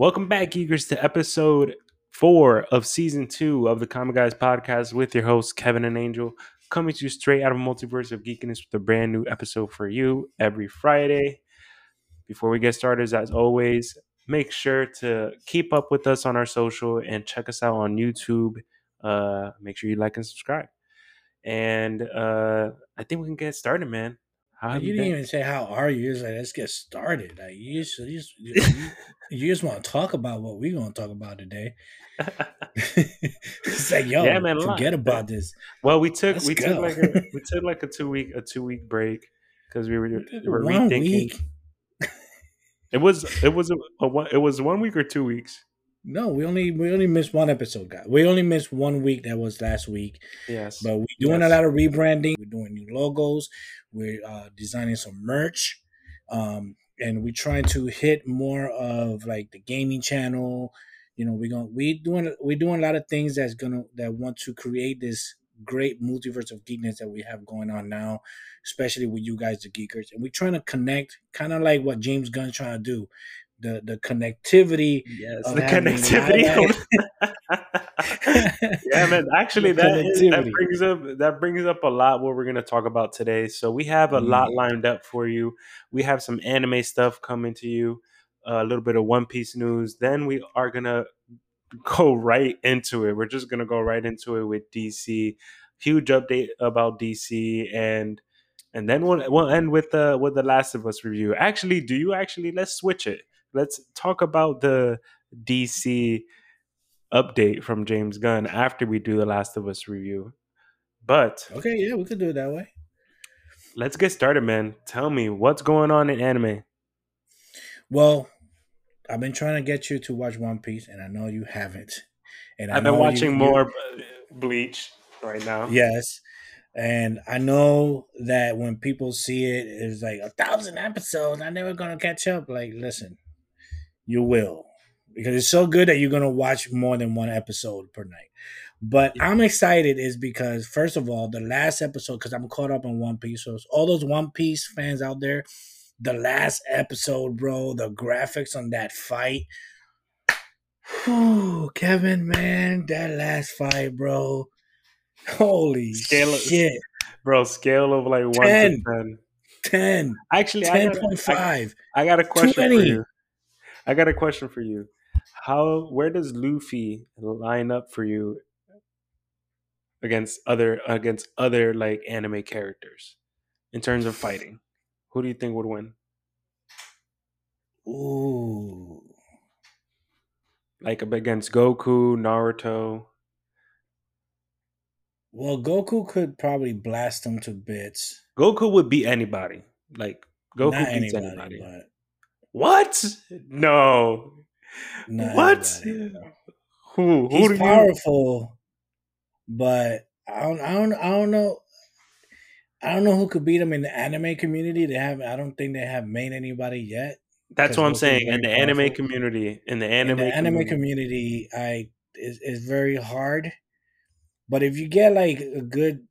Welcome back, Geekers, to episode four of season two of the Comic Guys podcast with your hosts, Kevin and Angel, coming to you straight out of Multiverse of Geekiness with a brand new episode for you every Friday. Before we get started, as always, make sure to keep up with us on our social and check us out on YouTube. Uh, make sure you like and subscribe. And uh, I think we can get started, man. How you didn't been? even say how are you. You're like let's get started. Like you just, you just, you, you just want to talk about what we're gonna talk about today. it's like yo, Yeah, man, forget about this. Well, we took Let's we took like a we took like a two week a two week break because we were, we were rethinking. week. It was it was a, a one it was one week or two weeks. No, we only we only missed one episode, guys. We only missed one week. That was last week. Yes, But we're doing Yes. a lot of rebranding. We're doing new logos. We're uh, designing some merch, um, and we're trying to hit more of like the gaming channel. You know, we're going we doing we're doing a lot of things that's gonna that want to create this great multiverse of geekness that we have going on now, especially with you guys, the geekers, and we're trying to connect, kind of like what James Gunn's trying to do, the the connectivity. yes, the connectivity. yeah, man. Actually, The that is, that brings up that brings up a lot what we're gonna talk about today. So we have a lot Mm. lined up for you. We have some anime stuff coming to you, a little bit of One Piece news. Then we are gonna go right into it. We're just gonna go right into it with DC. Huge update about DC and and then we'll we'll end with the with the Last of Us review. Actually, do you actually let's switch it. Let's talk about the DC update from James Gunn after we do the Last of Us review. But okay, yeah, we could do it that way. let's get started, man. Tell me what's going on in anime. Well, I've been trying to get you to watch One Piece, and I know you haven't. And I I've been watching you- more Bleach right now. Yes, and I know that when people see it, it's like a thousand episodes. I'm never gonna catch up. Like, listen, you will because it's so good that you're gonna watch more than one episode per night. But I'm excited is because first of all, the last episode because I'm caught up on One Piece. So all those One Piece fans out there, the last episode, bro, the graphics on that fight. Whew, Kevin, man, that last fight, bro. Holy Scale it- shit. Bro, scale of like one to Ten. ten. Actually, I got, a- 10.5. I, I got a question for you. I got a question for you. How where does Luffy line up for you against other against other like anime characters in terms of fighting? Who do you think would win? Ooh. Like against Goku, Naruto. Well, Goku could probably blast him to bits. Goku would beat anybody. Like Goku not beats anybody, anybody. What? No. not what? anybody. Who? Who He's you? powerful, but I don't, I don't, I don't know. I don't know who could beat him in the anime community. They have, I don't think they have made anybody yet. That's what I'm saying. In the anime community, in the in anime, the anime community, community, I is is very hard. But if you get like a good,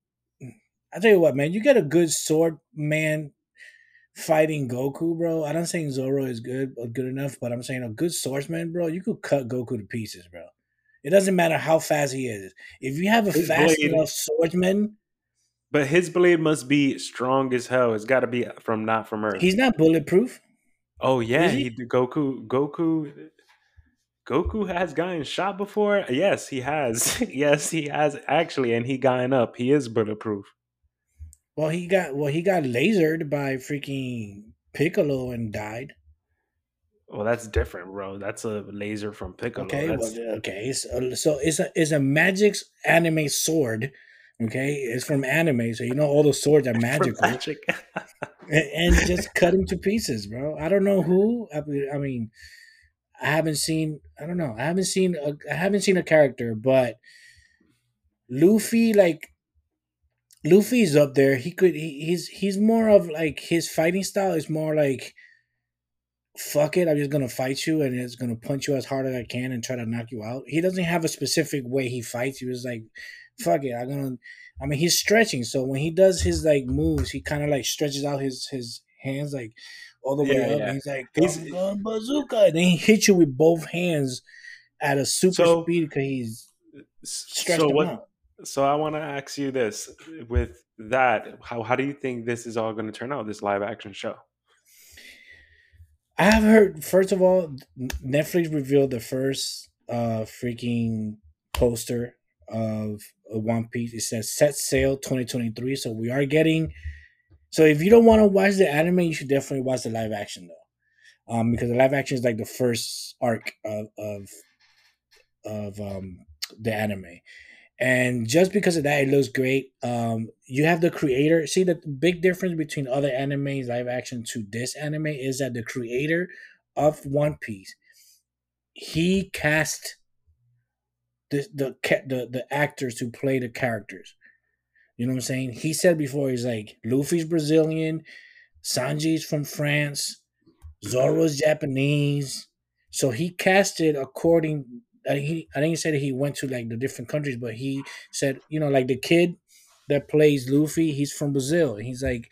I tell you what, man, you get a good sword man fighting Goku, bro. I'm not saying Zoro is good uh, good enough, but I'm saying a good swordsman, bro. You could cut Goku to pieces, bro. It doesn't matter how fast he is. If you have a His fast blade- enough swordsman, but his blade must be strong as hell. It's got to be from not from Earth. he's not bulletproof. oh yeah, is he? he Goku. Goku. Goku has gotten shot before. Yes, he has. yes, he has actually, and he gotten up. He is bulletproof. Well, he got well, he got lasered by freaking Piccolo and died. Well, that's different, bro. That's a laser from Piccolo. Okay, That's, well, okay. So, so it's a it's a magic's anime sword. Okay, it's from anime, so you know all the swords are magical, magic. and, and just cut him to pieces, bro. I don't know who. I, mean- I mean, I haven't seen. I don't know. I haven't seen. A, I haven't seen a character, but Luffy, like Luffy's up there. He could. He, he's he's more of like his fighting style is more like. Fuck it! I'm just gonna fight you, and it's gonna punch you as hard as I can and try to knock you out. He doesn't have a specific way he fights. He was like, "Fuck it! I'm gonna." I mean, he's stretching, so when he does his like moves, he kind of like stretches out his his hands like all the way Yeah, up. yeah. He's like, He's- "Gun, gun, bazooka. And then he hits you with both hands at a super So- speed because he's stressed So what? out. So I want to ask you this: with that, how how do you think this is all going to turn out? This live action show? I have heard. First of all, Netflix revealed the first uh freaking poster of One Piece. It says "Set Sail 2023." So we are getting. So if you don't want to watch the anime, you should definitely watch the live action though, um, because the live action is like the first arc of of of um the anime. And just because of that, it looks great. Um, you have the creator. See, the big difference between other animes live action to this anime is that the creator of One Piece, he cast the the the the actors to play the characters. You know what I'm saying? He said before, he's like, Luffy's Brazilian, Sanji's from France, Zoro's Japanese. So he casted according. He I think he said he went to like the different countries, but he said you know like the kid that plays Luffy, he's from Brazil. And he's like,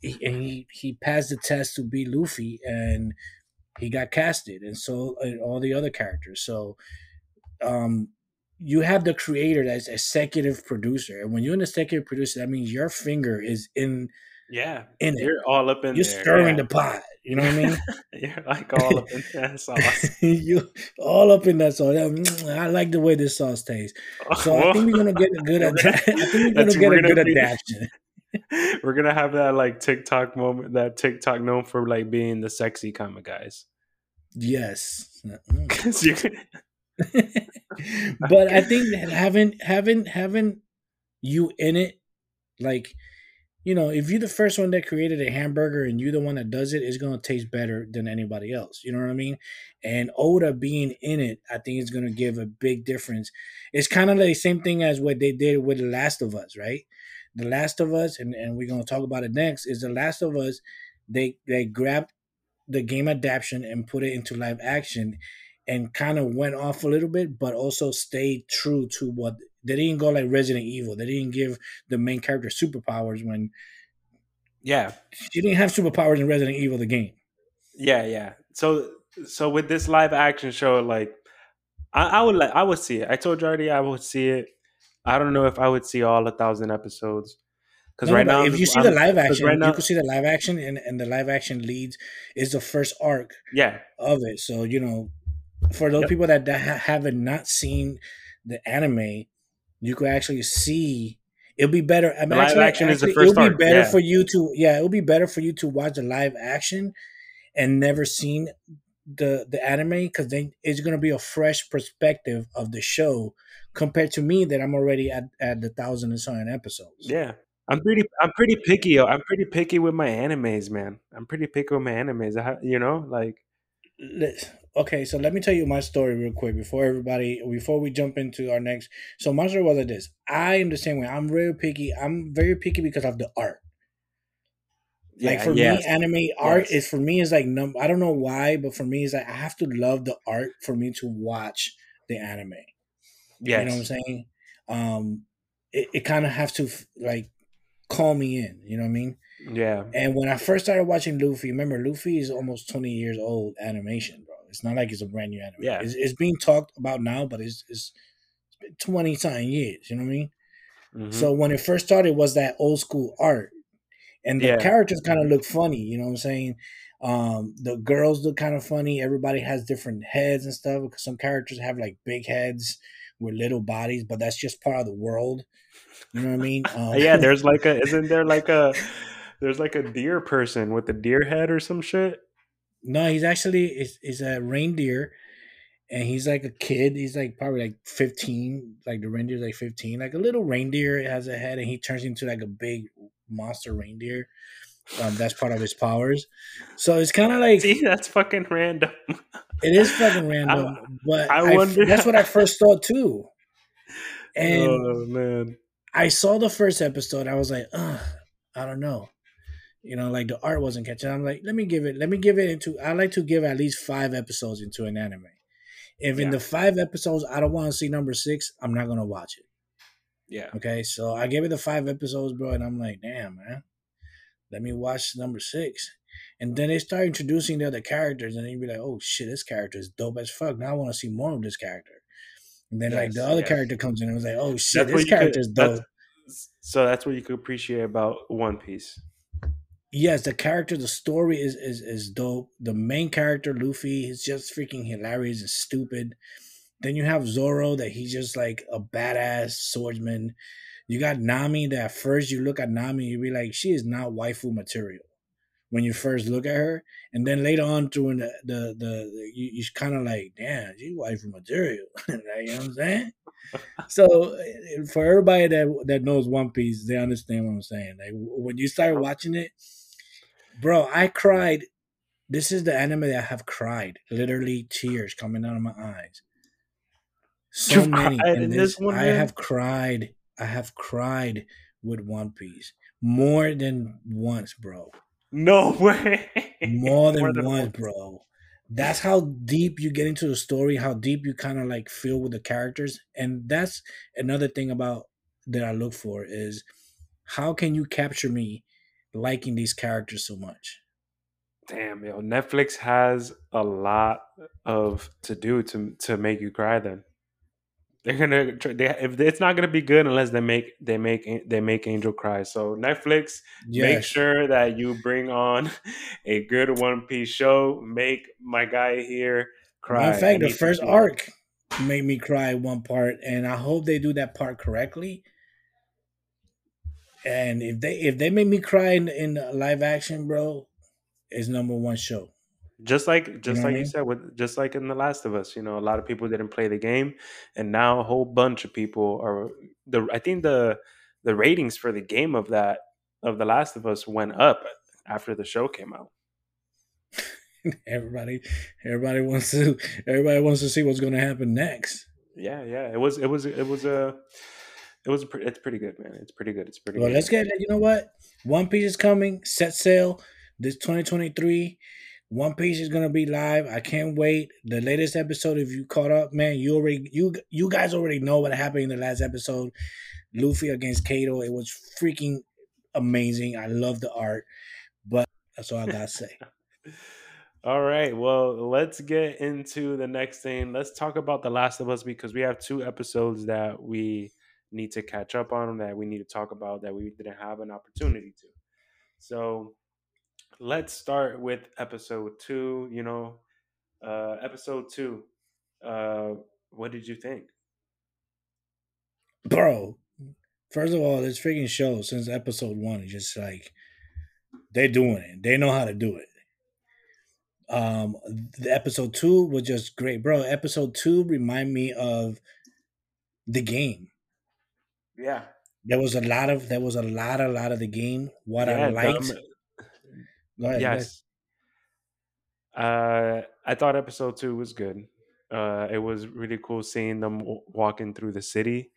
he, and he he passed the test to be Luffy, and he got casted, and so and all the other characters. So, um, you have the creator that's executive producer, and when you're an executive producer, that means your finger is in Yeah, in it. you're all up in You're there. stirring yeah. the pot. You know what I mean? You're like all up in that sauce. you all up in that sauce. Mm, I like the way this sauce tastes. So I think we're gonna get a good. Ad- I think we're gonna get a good adaptation. We're gonna have that like TikTok moment, that TikTok known for like being the sexy kind of guys. Yes. But I think that having having having you in it, like you know, if you're the first one that created a hamburger and you're the one that does it, it's gonna taste better than anybody else. You know what I mean? And Oda being in it, I think is gonna give a big difference. It's kind of the same thing as what they did with The Last of Us, right? The Last of Us, and, and we're gonna talk about it next, is The Last of Us, they they grabbed the game adaptation and put it into live action and kind of went off a little bit, but also stayed true to what they didn't go like Resident Evil. They didn't give the main character superpowers when yeah, she didn't have superpowers in Resident Evil the game. yeah, yeah. So, so with this live action show, like, I, I would like, I would see it. I told you already, I would see it. I don't know if I would see all a thousand episodes because No, right now, if you see I'm- the live action, right now, you can see the live action, and, and the live action leads is the first arc yeah, of it. So you know, for those Yep. people that, that haven't not seen the anime, you could actually see. It'll be better. I mean, The live actually- action is the actually, first It'll be better yeah. for you to, yeah, it'll be better for you to watch the live action and never seen the the anime because then it's gonna be a fresh perspective of the show compared to me that I'm already at at the thousand and something episodes. yeah. I'm pretty, I'm pretty picky. I'm pretty picky with my animes, man. I'm pretty picky with my animes. I, you know, like, okay, so let me tell you my story real quick before everybody before we jump into our next. So my story was like this. I am the same way. I'm real picky. I'm very picky because of the art. yeah, like for yes. me, anime art Yes. is for me is like num. I don't know why, but for me, it's like I have to love the art for me to watch the anime. yes. You know what I'm saying? Um, it, it kind of have to like call me in. You know what I mean? yeah, And when I first started watching Luffy, remember Luffy is almost 20 years old animation. It's not like it's a brand new anime. Yeah. It's, it's being talked about now, but it's, it's, it's been 20 something years. You know what I mean? mhm. So when it first started, it was that old school art, and the Yeah. characters kind of look funny. You know what I'm saying? Um, the girls look kind of funny. Everybody has different heads and stuff. Because some characters have like big heads with little bodies, but that's just part of the world. You know what I mean? Um, yeah. There's like a, isn't there like a, there's like a deer person with a deer head or some shit. No, he's actually is is a reindeer, and he's like a kid. He's like probably like fifteen. Like the reindeer's like fifteen. Like a little reindeer has a head, and he turns into like a big monster reindeer. Um, that's part of his powers. So it's kind of like See, that's fucking random. it is fucking random, but I I wonder- that's what I first thought too. And oh man, I saw the first episode. I was like, I don't know. You know, like the art wasn't catching. I'm like, let me give it. Let me give it into. I like to give at least five episodes into an anime. If in the five episodes I don't want to see number six, I'm not gonna watch it. yeah, Okay, so I gave it the five episodes, bro, and I'm like, damn, man, let me watch number six. And then they start introducing the other characters, and then you'd be like, "Oh shit, this character is dope as fuck." Now I want to see more of this character. And then like the other yes. character comes in and was like, "Oh shit, That's this you could. character is That's dope." so. That's what you could appreciate about One Piece. Yes, the character, the story is is is dope. The main character, Luffy, is just freaking hilarious and stupid. Then you have Zoro, that he's just like a badass swordsman. You got Nami, that at first you look at Nami, you be like, she is not waifu material when you first look at her, and then later on during the the, the, you, you kind of like, damn, she's waifu material. you know what I'm saying? So eh, for everybody that that knows One Piece, they understand what I'm saying. Like when you start watching it, bro, I cried. This is the anime that I have cried, literally tears coming out of my eyes. So You've many, cried in this, this one, I have cried. I have cried with One Piece more than once, bro. No way. More than, once, once. bro. That's how deep you get into the story, how deep you kind of like feel with the characters. And that's another thing about that I look for is how can you capture me liking these characters so much? Damn, yo, Netflix has a lot of to do to to make you cry. Then they're gonna try- they, if it's not gonna be good unless they make they make they make Angel cry. So Netflix, make sure that you bring on a good One Piece show. Make my guy here cry. In fact, the first arc made me cry one part, and I hope they do that part correctly. And if they if they make me cry in, in live action, bro, it's number one show. just like just know like I you said with just like in the last of us you know a lot of people didn't play the game and now a whole bunch of people are the i think the the ratings for the game of that of the last of us went up after the show came out everybody everybody wants to everybody wants to see what's going to happen next. yeah yeah it was it was it was a it was pre- it's pretty good man it's pretty good it's pretty Well, good let's get you know what? One Piece is coming, set sail this 2023. One Piece is gonna be live. I can't wait. The latest episode, if you caught up, man, you already you you guys already know what happened in the last episode. Luffy against Kaido. It was freaking amazing. I love the art, but that's all I gotta say. All right. Well, let's get into the next thing. Let's talk about The Last of Us because we have two episodes that we need to catch up on that we need to talk about that we didn't have an opportunity to. So let's start with episode two. You know, uh, episode two. Uh, what did you think? Bro, first of all, this freaking show since episode one is just like they're doing it. They know how to do it. Um, the episode two was just great, bro. Episode two remind me of the game. Yeah. There was a lot of there was a lot, a lot of the game. What I yeah, liked. dumb- Go ahead, yes. Uh, I thought episode two was good. Uh, it was really cool seeing them w- walking through the city,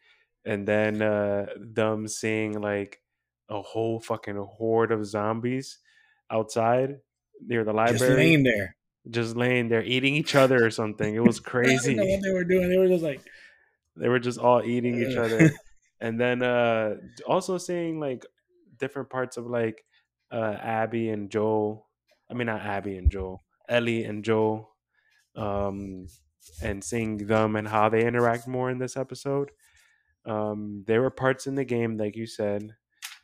and then uh, them seeing like a whole fucking horde of zombies outside near the library, Just laying there. just laying there eating each other or something. It was I don't know crazy. what they were doing. They were just like, they were just all eating each other and then uh also seeing like different parts of like uh abby and joel i mean not abby and joel ellie and joel um and seeing them and how they interact more in this episode. Um there were parts in the game like you said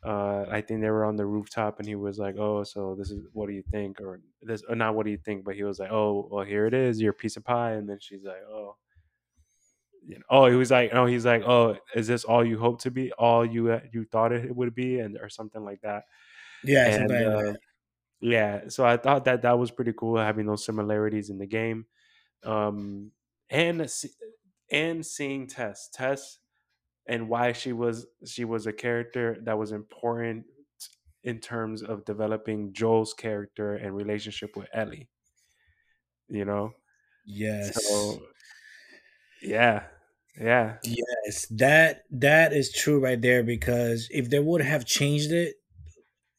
uh i think they were on the rooftop and he was like oh so this is what do you think? or this or not what do you think? but he was like oh well here it is your piece of pie. And then she's like oh you know, oh, he was like, oh, he's like, oh, is this all you hope to be? All you uh, you thought it would be, and or something like that. yeah, and uh, yeah, so I thought that that was pretty cool having those similarities in the game, um, and and seeing Tess, Tess, and why she was she was a character that was important in terms of developing Joel's character and relationship with Ellie. You know, Yes. so yeah, yeah, Yes, that that is true right there because if they would have changed it,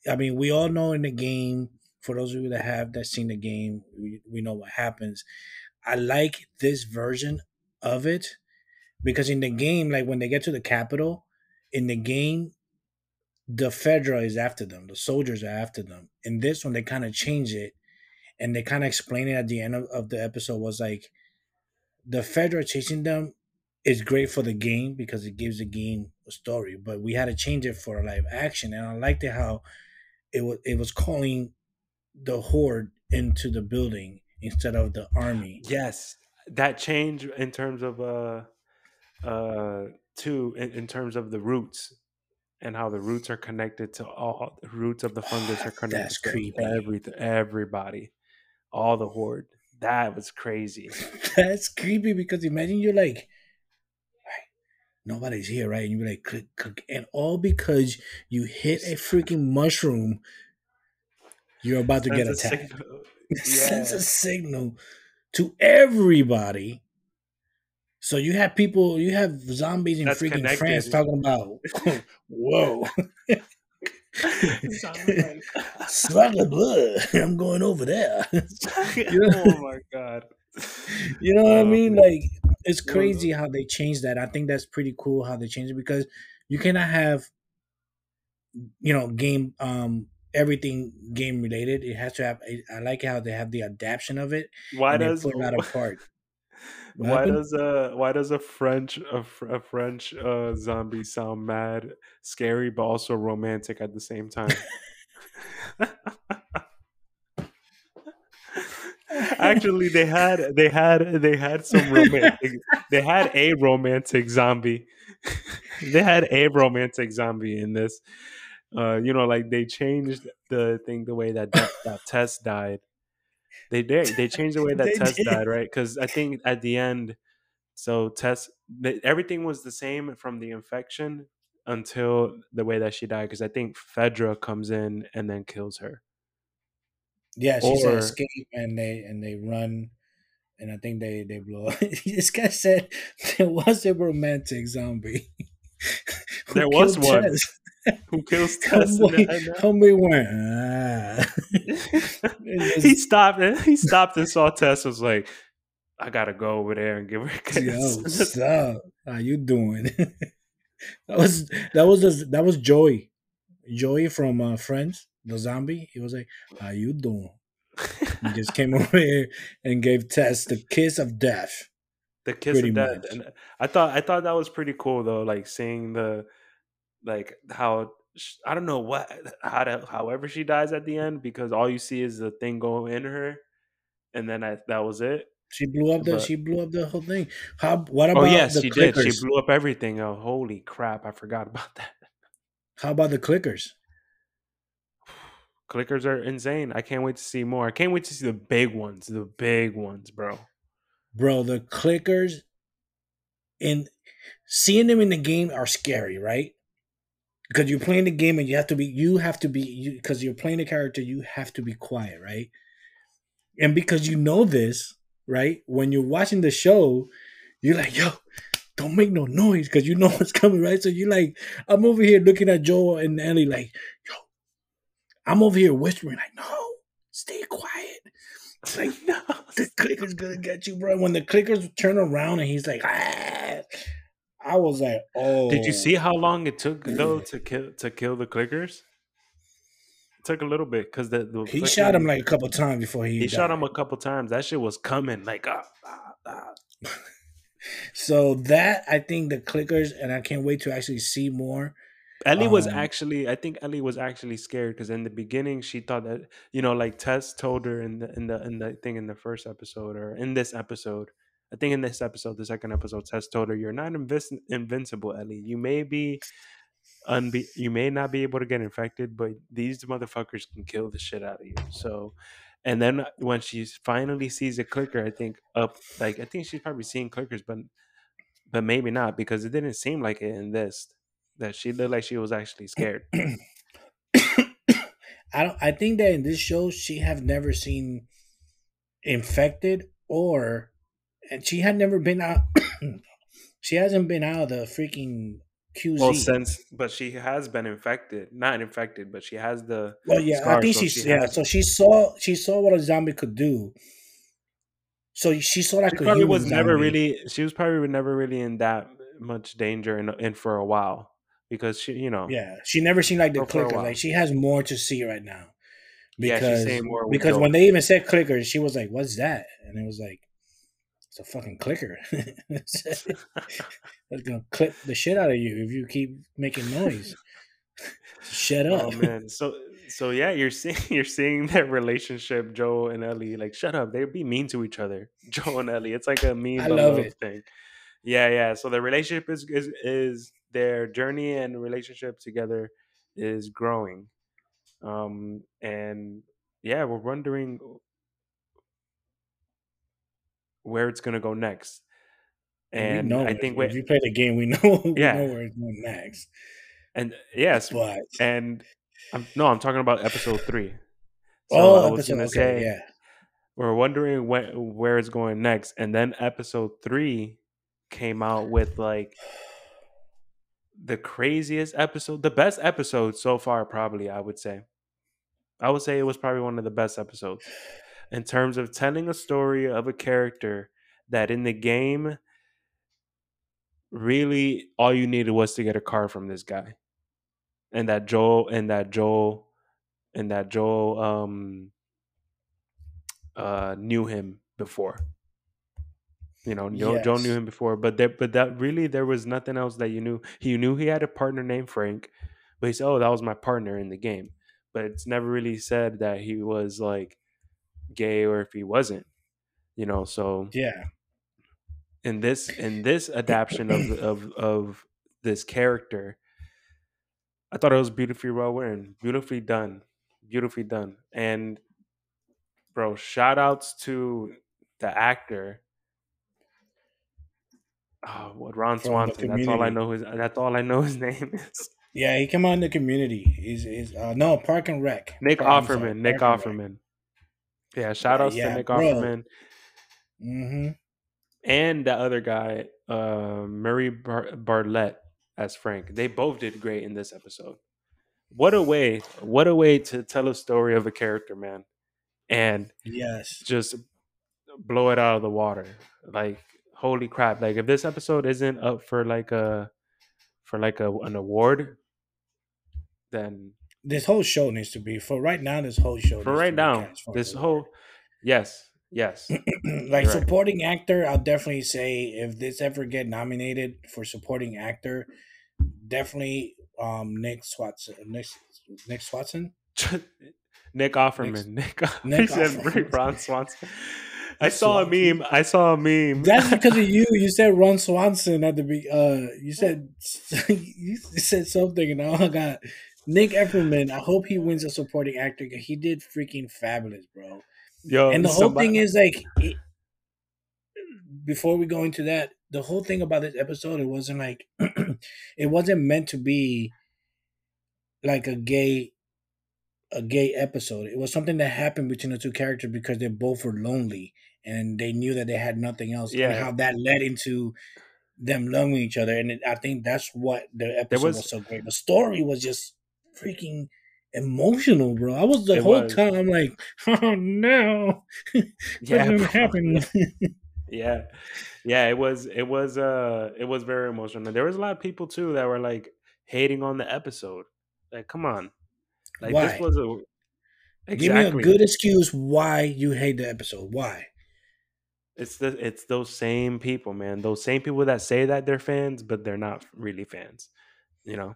I mean, we all know in the game. For those of you that have that seen the game, we, we know what happens. I like this version of it because in the game, like when they get to the capital, in the game, the Fedra is after them. The soldiers are after them. In this one, they kind of change it, and they kind of explain it at the end of, of the episode. Was like the Fedra chasing them is great for the game because it gives the game a story, but we had to change it for a live action, and I liked it how it was it was calling the horde into the building instead of the army. Yes, that change in terms of uh uh two in, in terms of the roots and how the roots are connected to all the roots of the fungus are connected That's to creepy. everything everybody all the horde that was crazy That's creepy because imagine you're like, "Right, nobody's here, right? And you're like, click, click, and all because you hit a freaking mushroom, you're about to get Sends a attacked. signal. It sends a signal to everybody. So you have people, you have zombies in That's freaking France talking about, whoa, Zombie slug of blood. I'm going over there. oh my god You know what I mean? man. Like it's crazy how they changed that. I think that's pretty cool how they changed it because you cannot have you know game um everything game related. It has to have. I like how they have the adaptation of it why does put that apart. What why happened? does a why does a French a, a French uh, zombie sound mad, scary, but also romantic at the same time? Actually, they had they had they had some romantic. They had a romantic zombie. they had a romantic zombie in this. Uh, you know, like they changed the thing the way that that, that Tess died. They did. They changed the way that They Tess did. died, right? Because I think at the end, so Tess, everything was the same from the infection until the way that she died. Because I think Fedra comes in and then kills her. Yeah, she said escape, and they and they run, and I think they they blow. up. this guy said there was a romantic zombie. There was one. Tess. who kills Tess? the went. Ah. He stopped and he stopped and saw Tess was like, I gotta go over there and give her a Yo, kiss. sup? How you doing? that was that was that was Joey, Joey from uh, Friends, the zombie. He was like, "How you doing?" He just came over here and gave Tess the kiss of death. the kiss Pretty of death. much. And I thought I thought that was pretty cool though, like seeing the like how I don't know what how to however she dies at the end because all you see is the thing go in her, and then I, that was it. She blew up the But- she blew up the whole thing. How? What oh, about Oh yes, the she clickers? did. She blew up everything. Oh holy crap! I forgot about that. How about the clickers? Clickers are insane. I can't wait to see more. I can't wait to see the big ones, the big ones, bro. Bro, the clickers and seeing them in the game are scary, right? Because you're playing the game and you have to be you have to be because you're playing the character, you have to be quiet, right? And because you know this, right? When you're watching the show, you're like, yo, don't make no noise because you know what's coming, right? So you're like, I'm over here looking at Joel and Ellie, like, yo, I'm over here whispering, like, no, stay quiet. It's like, no. the clicker's gonna get you, bro. When the clickers turn around and he's like, ah, I was like, oh. Did you see how long it took though to kill to kill the clickers? It took a little bit because the, the He shot him like a couple times before he. he shot him a couple times. That shit was coming like ah, ah, ah. So that I think the clickers, and I can't wait to actually see more. Ellie was Um, actually, I think Ellie was actually scared because in the beginning she thought that you know, like Tess told her in the in the in the thing in the first episode or in this episode. I think in this episode, the second episode, Tess told her, "You're not invis- invincible, Ellie. You may be, unbe- you may not be able to get infected, but these motherfuckers can kill the shit out of you." So, and then when she finally sees a clicker, I think up, like I think she's probably seeing clickers, but but maybe not because it didn't seem like it in this that she looked like she was actually scared. I don't. I think that in this show she have never seen infected or, and she had never been out. she hasn't been out of the freaking QZ. Well, since but she has been infected, not infected, but she has the Well, yeah, I think so she's she yeah. has- So she saw she saw what a zombie could do. So she saw like she a probably was never really she was probably never really in that much danger and in for a while because she, you know, Yeah, she never seemed like the For- for a clicker. Like she has more to see right now. Yeah, she's Because with because when they even said clicker, she was like, "What's that?" And it was like, "It's a fucking clicker. It's gonna clip the shit out of you if you keep making noise." Shut oh, up. oh man, so so yeah, you're seeing you're seeing their relationship, Joe and Ellie. Like, shut up, They'd be mean to each other, Joe and Ellie. It's like a mean I love love it. thing. Yeah, yeah. So the relationship is is is their journey and relationship together is growing, um, and yeah, we're wondering where it's gonna go next. And I think if, you play the game, we know we Yeah. know where it's going next. and yes, But and I'm, no, I'm talking about episode three. So I oh, was episode gonna okay, say yeah. we're wondering when, where it's going next, and then episode three came out with like the craziest episode, the best episode so far, probably. I would say, I would say it was probably one of the best episodes in terms of telling a story of a character that in the game really all you needed was to get a card from this guy and that joel and that joel and that joel um uh knew him before you know joe, joe knew him before but there but that really there was nothing else that you knew. He knew he had a partner named frank but he said oh that was my partner in the game. But it's never really said that he was like gay or if he wasn't you know so Yeah. in this in this adaptation of of of this character i thought it was beautifully well written beautifully done beautifully done. And bro shout outs to the actor oh what ron From swanson that's all i know his that's all i know his name is Yeah, he came out in the community. He's, he's uh, no Park and Rec. nick sorry, offerman nick offerman yeah shout outs Yeah, to nick bro. offerman Mm-hmm. and the other guy, uh, Murray Bar- Bartlett as Frank. They both did great in this episode. What a way! What a way to tell a story of a character, man, and Yes. just blow it out of the water. Like holy crap! Like if this episode isn't up for like a for like a an award, then This whole show needs to be for right now. This whole show for right now, this whole yes, yes, like You're right. supporting actor. I'll definitely say if this ever get nominated for supporting actor, definitely um Nick Swatson. Nick Nick Swatson. Nick Offerman. Nick, Nick he said Offerman. Ron Swanson. I saw a meme. I saw a meme. That's because of you. You said Ron Swanson at the be. Uh, you said you said something, and I got Nick Efferman. I hope he wins a supporting actor. He did freaking fabulous, bro. Yo, and the whole somebody- thing is like, it, before we go into that, the whole thing about this episode, it wasn't like, it wasn't meant to be like a gay, a gay episode. It was something that happened between the two characters because they both were lonely and they knew that they had nothing else. Yeah. and how that led into them loving each other, and it, I think that's what the episode was, was- so great. The story was just freaking emotional, bro. I was the whole was. time I'm like, oh no, yeah, happened? yeah, yeah. It was. It was. Uh, it was very emotional. And There was a lot of people too that were like hating on the episode. Like, come on, like Why? this was a exactly. Give me a good excuse why you hate the episode. Why? It's the it's those same people, man. Those same people that say that they're fans, but they're not really fans. You know,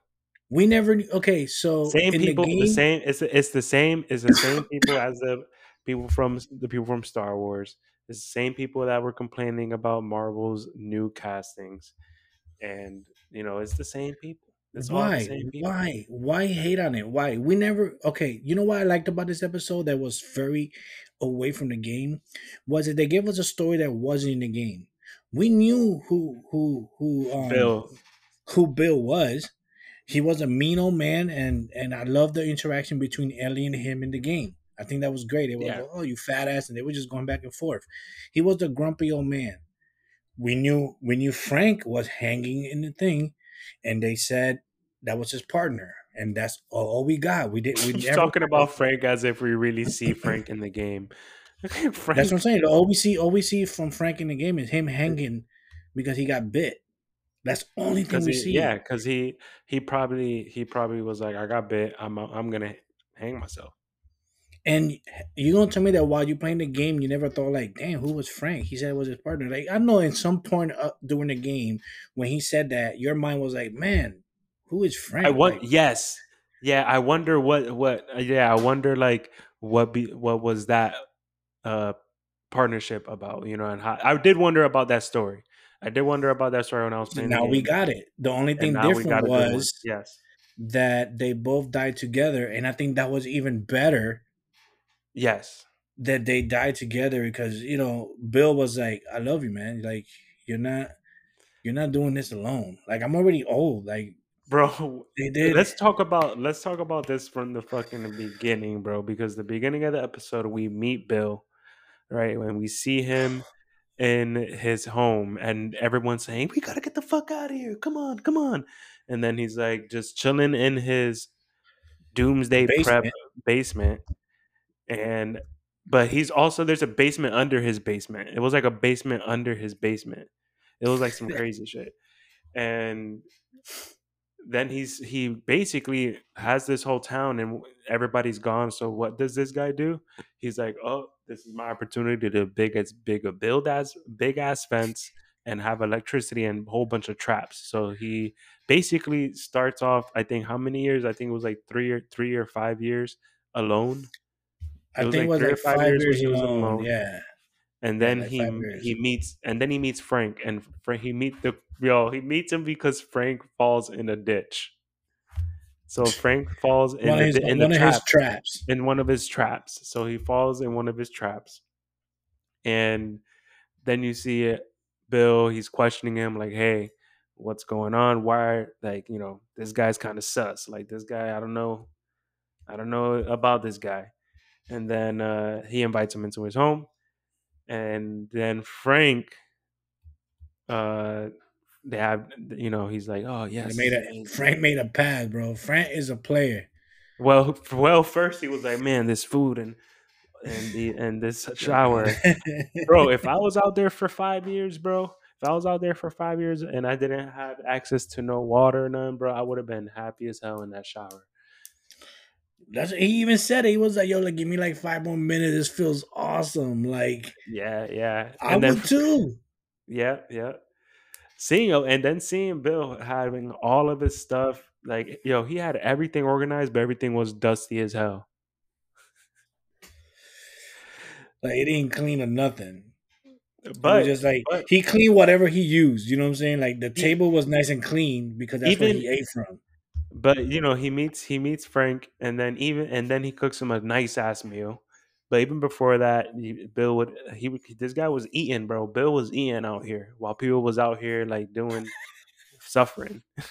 We never. Okay, so same people. the The, same. It's it's the same. It's the same people as the people from the people from Star Wars. It's the same people that were complaining about Marvel's new castings, and you know, it's the same people. The why? Why? Why hate on it? Why? We never. Okay, you know what I liked about this episode that was very away from the game was that they gave us a story that wasn't in the game. We knew who who who um, Bill, who Bill was. He was a mean old man, and and I love the interaction between Ellie and him in the game. I think that was great. It was Yeah. like, oh, you fat ass, and they were just going back and forth. He was the grumpy old man. We knew we knew Frank was hanging in the thing, and they said that was his partner, and that's all, all we got. We did. We never talking about Frank as if we really see Frank in the game. Frank, That's what I'm saying. All we see, all we see from Frank in the game is him hanging because he got bit. That's the only thing we he, see. yeah, cause he he probably he probably was like, I got bit. I'm I'm gonna hang myself. And you gonna tell me that while you playing the game, you never thought like, damn, who was Frank? He said it was his partner. Like I know in some point uh, during the game when he said that, your mind was like, man, who is Frank? I want Like, yes, yeah. I wonder what what uh, yeah. I wonder like what be what was that uh partnership about? You know, and how I did wonder about that story. I did wonder about that story when I was playing now we got it. The only thing different got a good one. was Yes, that they both died together, and I think that was even better yes. that they died together because you know Bill was like, "I love you, man. Like you're not you're not doing this alone. Like I'm already old. Like bro they did. let's talk about let's talk about this from the fucking beginning bro because the beginning of the episode we meet bill right when we see him in his home and everyone's saying we gotta get the fuck out of here come on come on and then he's like just chilling in his doomsday prep Basement. And but he's also there's a basement under his basement. It was like a basement under his basement. It was like some crazy shit. And then he's he basically has this whole town and everybody's gone so what does this guy do? He's like oh this is my opportunity to big as big a build as big ass fence and have electricity and a whole bunch of traps. So he basically starts off i think how many years? I think it was like three or three or five years alone I it was think it like was like five years years he was alone. alone Yeah, and then like he he meets and then he meets Frank and Frank he meet the yo he meets him because Frank falls in a ditch. So Frank falls in one the, of his in one the of his traps. in one of his traps. So he falls in one of his traps, and then you see it. Bill, he's questioning him like, "Hey, what's going on? Why? Like, you know, this guy's kind of sus. Like, this guy, I don't know, I don't know about this guy." And then uh, he invites him into his home, and then Frank, uh, they have, you know, he's like, "Oh yes." made a Frank made a pass, bro. Frank is a player. Well, well, first he was like, "Man, this food and and the and this shower." bro if i was out there for five years bro if i was out there for five years and i didn't have access to no water or none bro i would have been happy as hell in that shower That's he even said it. He was like, "Yo, like, give me like five more minutes. This feels awesome. Like, yeah yeah I and then would too." yeah yeah seeing yo and then seeing bill having all of his stuff like yo he had everything organized but everything was dusty as hell Like, it didn't clean or nothing. But just like but he cleaned whatever he used. You know what I'm saying? Like the He- table was nice and clean because that's where Even- he ate from. But you know he meets he meets frank and then even and then he cooks him a nice ass meal. But even before that he- bill would he would this guy was eating bro. Bill was eating out here while people was out here like doing suffering.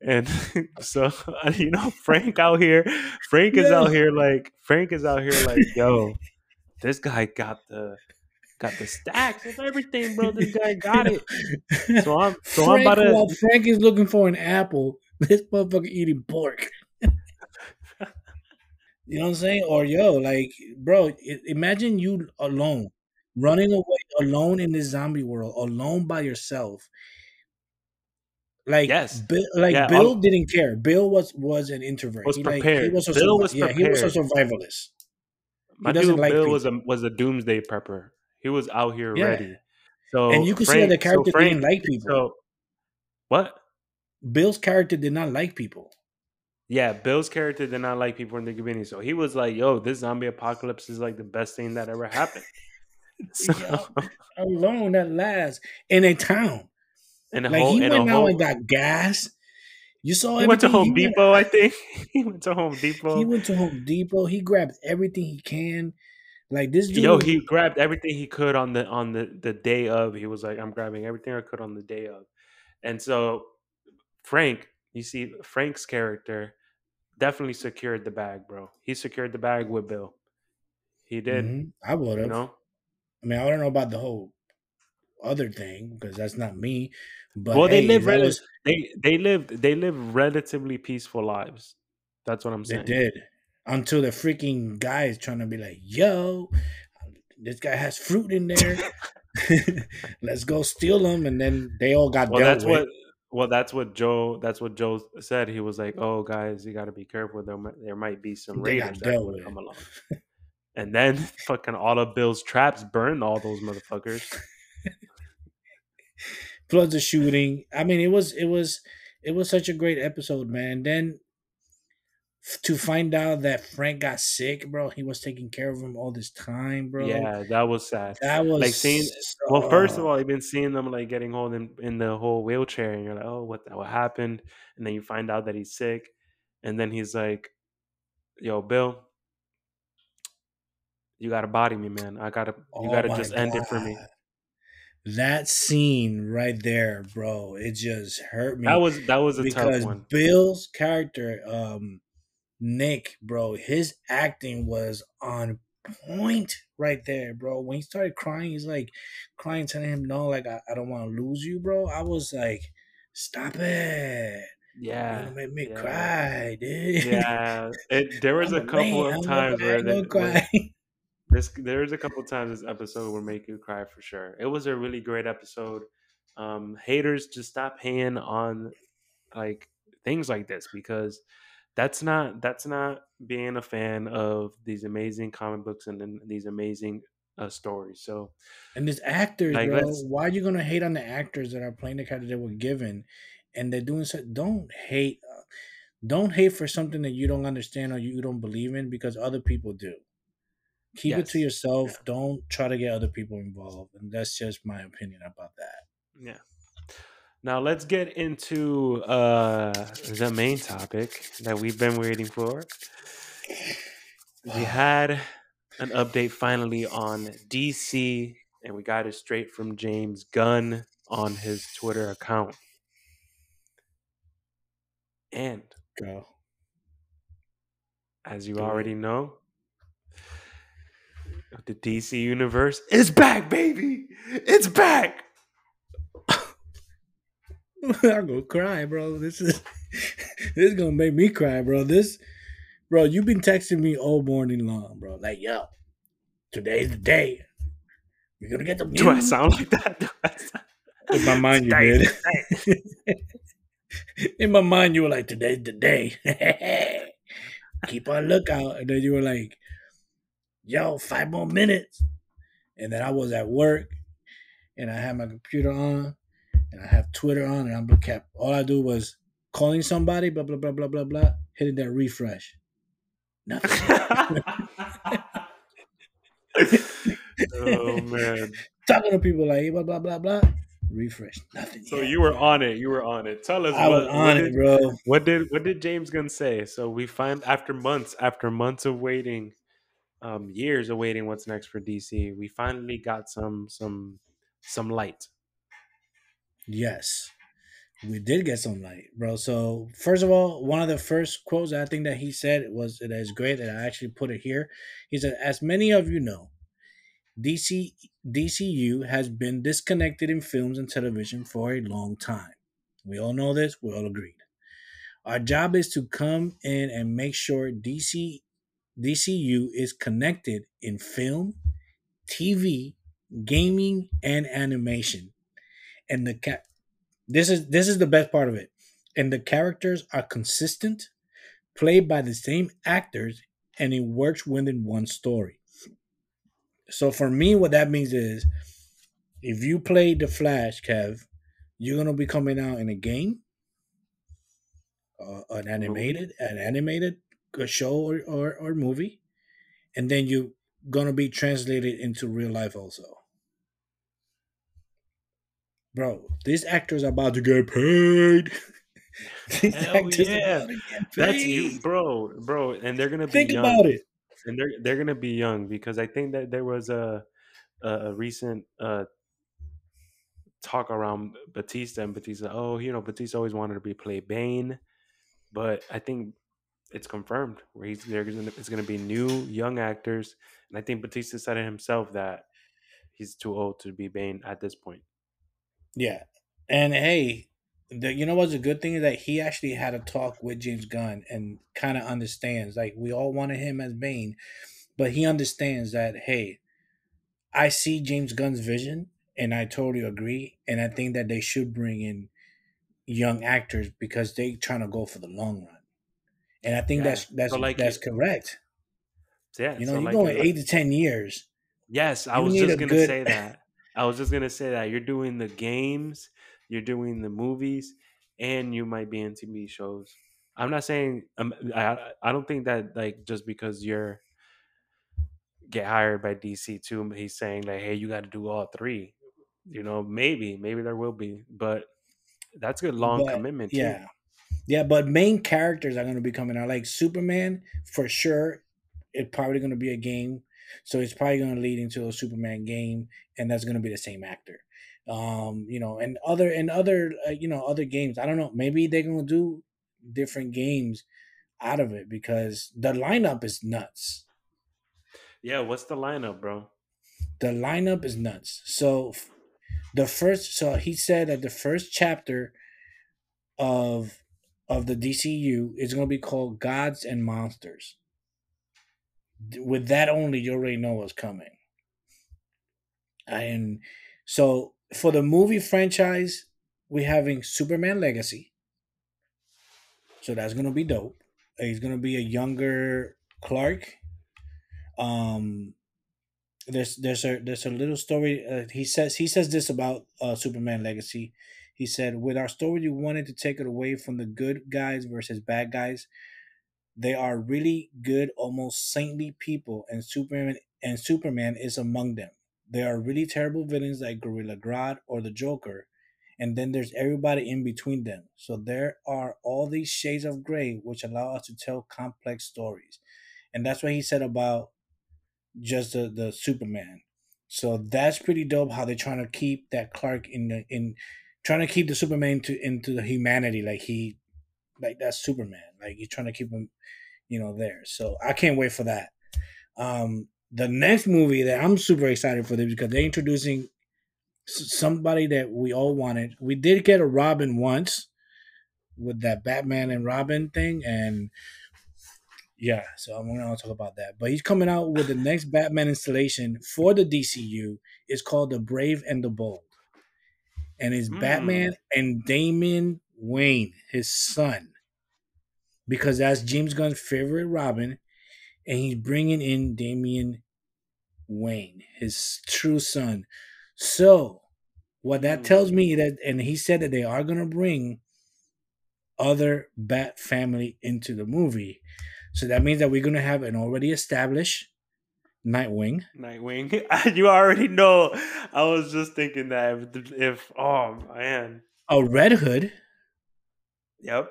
And so you know frank out here frank is out here like frank is out here like yo this guy got the got the stacks of everything bro. This guy got it. So i'm so i'm Frank, about to while Frank is looking for an apple, this motherfucker eating pork. you know what I'm saying? Or yo, like, bro, imagine you alone, running away alone in this zombie world, alone by yourself. Like, Yes. Bill, like Yeah, Bill all- didn't care. Bill was was an introvert. Was he, like, he prepared. was a Bill survi- was yeah, he was a survivalist. My dude like Bill was a was a doomsday prepper. He was out here Yeah. ready. So and you could see that the Frank- so character Frank- didn't like people. So what? Bill's character did not like people. Yeah, Bill's character did not like people in the beginning, so he was like, "Yo, this zombie apocalypse is like the best thing that ever happened." So, Yeah. Alone at last in a town. in a Like whole, he went out whole, and got gas. You saw he went to Home he went- Depot. I think he went to Home Depot. He went to Home Depot. He grabbed everything he can. Like this dude. Yo, he grabbed everything he could on the on the the day of. He was like, "I'm grabbing everything I could on the day of," and so Frank, you see, Frank's character definitely secured the bag, bro. He secured the bag with Bill. He did, Mhm. I would you know. I mean, I don't know about the whole other thing because that's not me. But well, they hey, live rel- was- they they lived they live relatively peaceful lives. That's what I'm saying. They did until the freaking guy is trying to be like, "Yo, this guy has fruit in there." let's go steal them, and then they all got well, dealt that's with. what. Well, that's what Joe. That's what Joe said. He was like, "Oh, guys, you got to be careful. There, might, there might be some They raiders that would come along." And then fucking all of Bill's traps burned all those motherfuckers. Plus the shooting. I mean, it was it was it was such a great episode, man. Then to find out that Frank got sick, bro, he was taking care of him all this time, bro. Yeah, that was sad. that was like seeing- Well, first of all, you've been seeing them like getting hold in, in the whole wheelchair, and you're like, "Oh, what what happened?" And then you find out that he's sick, and then he's like, "Yo, Bill, you gotta body me, man. I gotta, you Oh gotta just end it for me." That scene right there, bro, it just hurt me. That was that was a because tough one. Bill's character, um, Nick, bro, his acting was on point right there, bro. When he started crying, he's like crying, telling him, "No, like I, I don't want to lose you, bro." I was like, "Stop it! Yeah, gonna make me yeah. cry, dude." yeah. It, there was I'm a couple man, of I'm times where, where this there was a couple of times this episode will make you cry for sure. It was a really great episode. Um, haters just stop hating on like things like this because that's not that's not being a fan of these amazing comic books and, then these amazing uh, stories. So And these actors, Like, bro, why are you gonna hate on the actors that are playing the character they were given, and they're doing so? Don't hate, uh, don't hate for something that you don't understand or you don't believe in because other people do. Keep it to yourself. yeah. Don't try to get other people involved, and that's just my opinion about that. yeah. Now let's get into uh, the main topic that we've been waiting for. We had an update finally on DC, and we got it straight from James Gunn on his Twitter account. And Go. as you already know, the DC universe is back, baby. It's back. I'm gonna cry, bro. This is this is gonna make me cry, bro. This, bro, you've been texting me all morning long, bro. Like, yo, today's the day. We're gonna get the Do I sound like that? Sound- In my mind, you did. In my mind, you were like, "Today's the day." Keep on lookout, and then you were like, "Yo, five more minutes." And then I was at work, and I had my computer on, and I have Twitter on, and I'm kept. All I do was calling somebody, blah blah blah blah blah blah, hitting that refresh. Nothing. oh man. Talking to people like blah blah blah blah. Refresh. Nothing. So yet. you were on it. You were on it. Tell us I what, was what on did, it, bro. what did what did James Gunn say? So we find after months, after months of waiting, um, years of waiting, what's next for DC? We finally got some some some light. Yes, we did get some light, bro. So first of all, one of the first quotes I think that he said was that is great, that I actually put it here. He said, "As many of you know, DC DCU has been disconnected in films and television for a long time. We all know this. We all agreed. Our job is to come in and make sure DC DCU is connected in film, TV, gaming, and animation." And the cat this is this is the best part of it. And the characters are consistent played by the same actors and it works within one story. So for me what that means is if you play the flash kev you're gonna be coming out in a game uh, an animated an animated show or, or, or movie and then you're gonna be translated into real life also Bro, these actors are about to get paid. Hell yeah. are about to get That's you, bro, bro, and they're gonna be Think young. about it. and they're they're gonna be young because I think that there was a a, recent uh talk around Bautista and Bautista. Oh, you know, Bautista always wanted to be play Bane, but I think it's confirmed where he's gonna it's gonna be new young actors, and I think Bautista said it himself that he's too old to be Bane at this point. Yeah. And hey, the, you know what's a good thing is that he actually had a talk with James Gunn and kind of understands. Like we all wanted him as Bane, but he understands that hey, I see James Gunn's vision and I totally agree. And I think that they should bring in young actors because they trying to go for the long run. And I think Yeah. that's that's So, like, that's it- correct. Yeah, You know, so you're like, going like- eight to ten years. Yes, I was just gonna good- say that. I was just gonna say that you're doing the games, you're doing the movies, and you might be in TV shows. I'm not saying um, I I don't think that like just because you're get hired by DC too, he's saying like, hey, you got to do all three. You know, maybe maybe there will be, but that's a long But, commitment too. Yeah. Yeah, but main characters are going to be coming out. Like Superman, for sure, it's probably going to be a game. So it's probably going to lead into a Superman game, and that's going to be the same actor. Um, you know, and other and other uh, you know other games. I don't know. Maybe they're going to do different games out of it because the lineup is nuts. Yeah, what's the lineup, bro? The lineup is nuts. So the first, so he said that the first chapter of of the DCU is going to be called Gods and Monsters. With that only, you already know what's coming. And so for the movie franchise, we're having Superman Legacy. So that's to be dope. He's to be a younger Clark. Um, there's there's a there's a little story. Uh, he says he says this about uh, Superman Legacy. He said, "With our story, you wanted to take it away from the good guys versus bad guys. They are really good, almost saintly people, and Superman and Superman is among them. There are really terrible villains like Gorilla Grodd or the Joker, and then there's everybody in between them. So there are all these shades of gray which allow us to tell complex stories, and that's what he said about just the the Superman. So that's pretty dope. How they're trying to keep that Clark in the in trying to keep the Superman to into the humanity, like he like that's Superman. Like you're trying to keep him, you know, there. So I can't wait for that. Um, the next movie that I'm super excited for this because they're introducing somebody that we all wanted. We did get a Robin once with that Batman and Robin thing, and yeah, so I'm gonna talk about that. But he's coming out with the next Batman installation for the DCU. It's called The Brave and the Bold, and it's Mm. Batman and Damian Wayne, his son, because that's James Gunn's favorite Robin, and he's bringing in Damian Wayne, his true son. So, what that Mm. tells me that, and he said that they are gonna bring other Bat family into the movie. So that means that we're gonna have an already established Nightwing. Nightwing. you already know. I was just thinking that if, if oh man, a Red Hood, yep.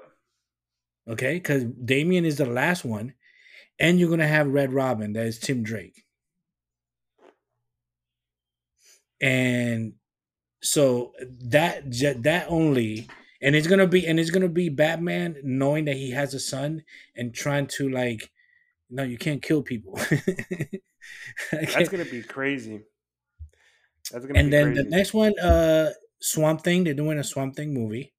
okay, because Damien is the last one, and you're gonna have Red Robin, that is Tim Drake, and so that that only, and it's gonna be and it's gonna be Batman knowing that he has a son and trying to like, no, you can't kill people. That's gonna be crazy. That's gonna and be then crazy. the next one uh swamp thing they're doing a swamp thing movie